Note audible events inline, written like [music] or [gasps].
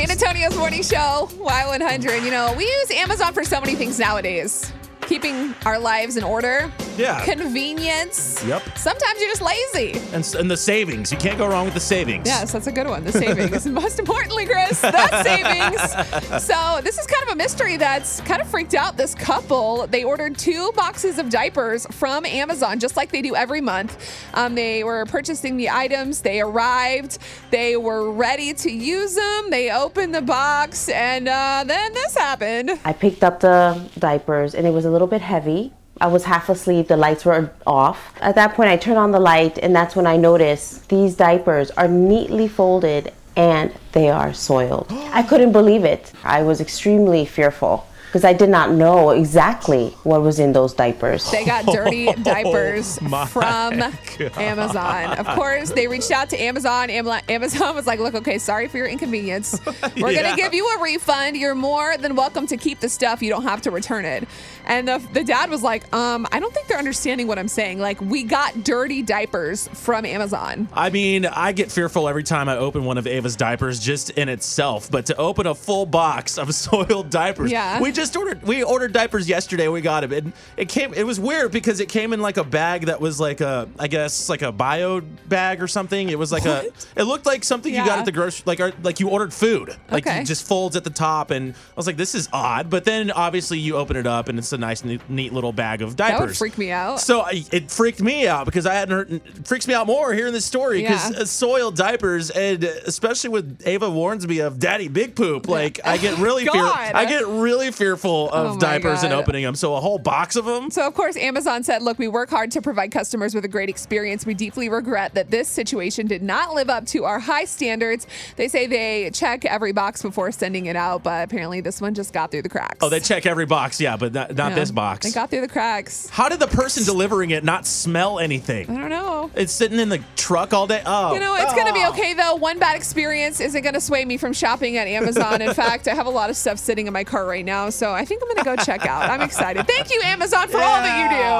San Antonio's morning show, Y100. You know, we use Amazon for so many things nowadays. Keeping our lives in order. Yeah. Convenience. Yep. Sometimes you're just lazy. And, and the savings. You can't go wrong with the savings. Yes, that's a good one. The savings. [laughs] Most importantly, Chris, that savings. So, this is kind of a mystery that's kind of freaked out this couple. They ordered two boxes of diapers from Amazon, just like they do every month. Um, they were purchasing the items, they arrived, they were ready to use them. They opened the box, and uh, then this happened. I picked up the diapers and it was a little bit heavy. I was half asleep, the lights were off. At that point, I turned on the light, and that's when I noticed these diapers are neatly folded and they are soiled. [gasps] I couldn't believe it. I was extremely fearful because I did not know exactly what was in those diapers. They got dirty diapers [laughs] Oh my from God. Amazon. Of course, they reached out to Amazon. Amazon was like, look, okay, sorry for your inconvenience. [laughs] We're Yeah. going to give you a refund. You're more than welcome to keep the stuff. You don't have to return it. And the, the dad was like, um, I don't think they're understanding what I'm saying. Like, we got dirty diapers from Amazon. I mean, I get fearful every time I open one of Ava's diapers just in itself, but to open a full box of [laughs] soiled diapers. Yeah. We just ordered we ordered diapers yesterday. We got them. And it came it was weird because it came in like a bag that was like a I guess like a bio bag or something. It was like a it looked like something you got at the grocery like or- like you ordered food. Like Okay. it just folds at the top and I was like this is odd, but then obviously you open it up and it's a nice neat, neat little bag of diapers. That would freak me out. So I, it freaked me out because I hadn't heard. It freaks me out more hearing this story because Yeah. Uh, soiled diapers and uh, especially with Ava warns me of Daddy Big Poop. [laughs] Like I get really fear. I get really fearful Oh of my diapers and opening them. So a whole box of them. So, of course, Amazon said, look, we work hard to provide customers with a great experience. We deeply regret that this situation did not live up to our high standards. They say they check every box before sending it out, but apparently this one just got through the cracks. Oh, they check every box, yeah, but not, not Yeah, this box. They got through the cracks. How did the person delivering it not smell anything? I don't know. It's sitting in the truck all day. Oh, You know, it's going to be oh. okay though. One bad experience isn't going to sway me from shopping at Amazon. In [laughs] fact, I have a lot of stuff sitting in my car right now, so I think I'm going to go check out. I'm excited. Thank you, Amazon, for all that you do.